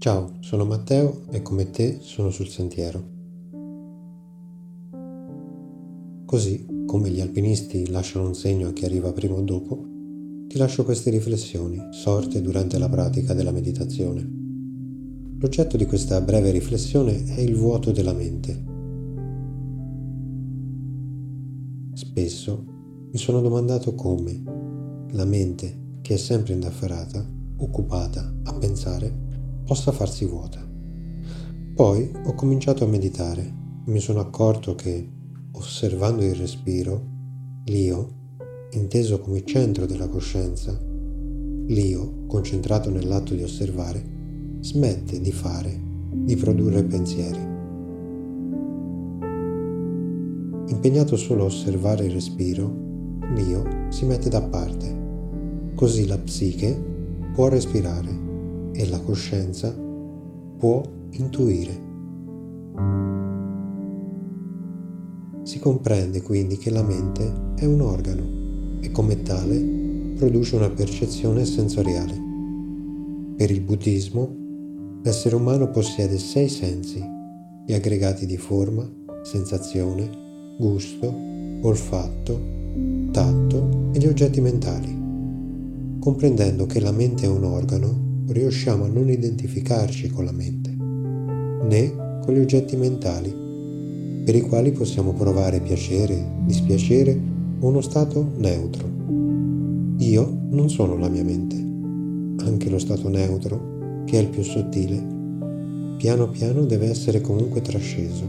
Ciao, sono Matteo e come te sono sul sentiero. Così, come gli alpinisti lasciano un segno a chi arriva prima o dopo, ti lascio queste riflessioni sorte durante la pratica della meditazione. L'oggetto di questa breve riflessione è il vuoto della mente. Spesso mi sono domandato come la mente, che è sempre indaffarata, occupata a pensare, possa farsi vuota. Poi ho cominciato a meditare e mi sono accorto che, osservando il respiro, l'io, inteso come centro della coscienza, l'io, concentrato nell'atto di osservare, smette di fare, di produrre pensieri. Impegnato solo a osservare il respiro, l'io si mette da parte. Così la psiche può respirare e la coscienza può intuire. Si comprende quindi che la mente è un organo e come tale produce una percezione sensoriale. Per il buddismo l'essere umano possiede sei sensi, gli aggregati di forma, sensazione, gusto, olfatto, tatto e gli oggetti mentali. Comprendendo che la mente è un organo, riusciamo a non identificarci con la mente, né con gli oggetti mentali, per i quali possiamo provare piacere, dispiacere o uno stato neutro. Io non sono la mia mente, anche lo stato neutro, che è il più sottile, piano piano deve essere comunque trasceso.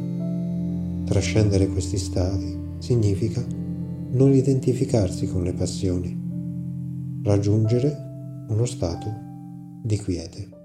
Trascendere questi stati significa non identificarsi con le passioni, raggiungere uno stato di quiete.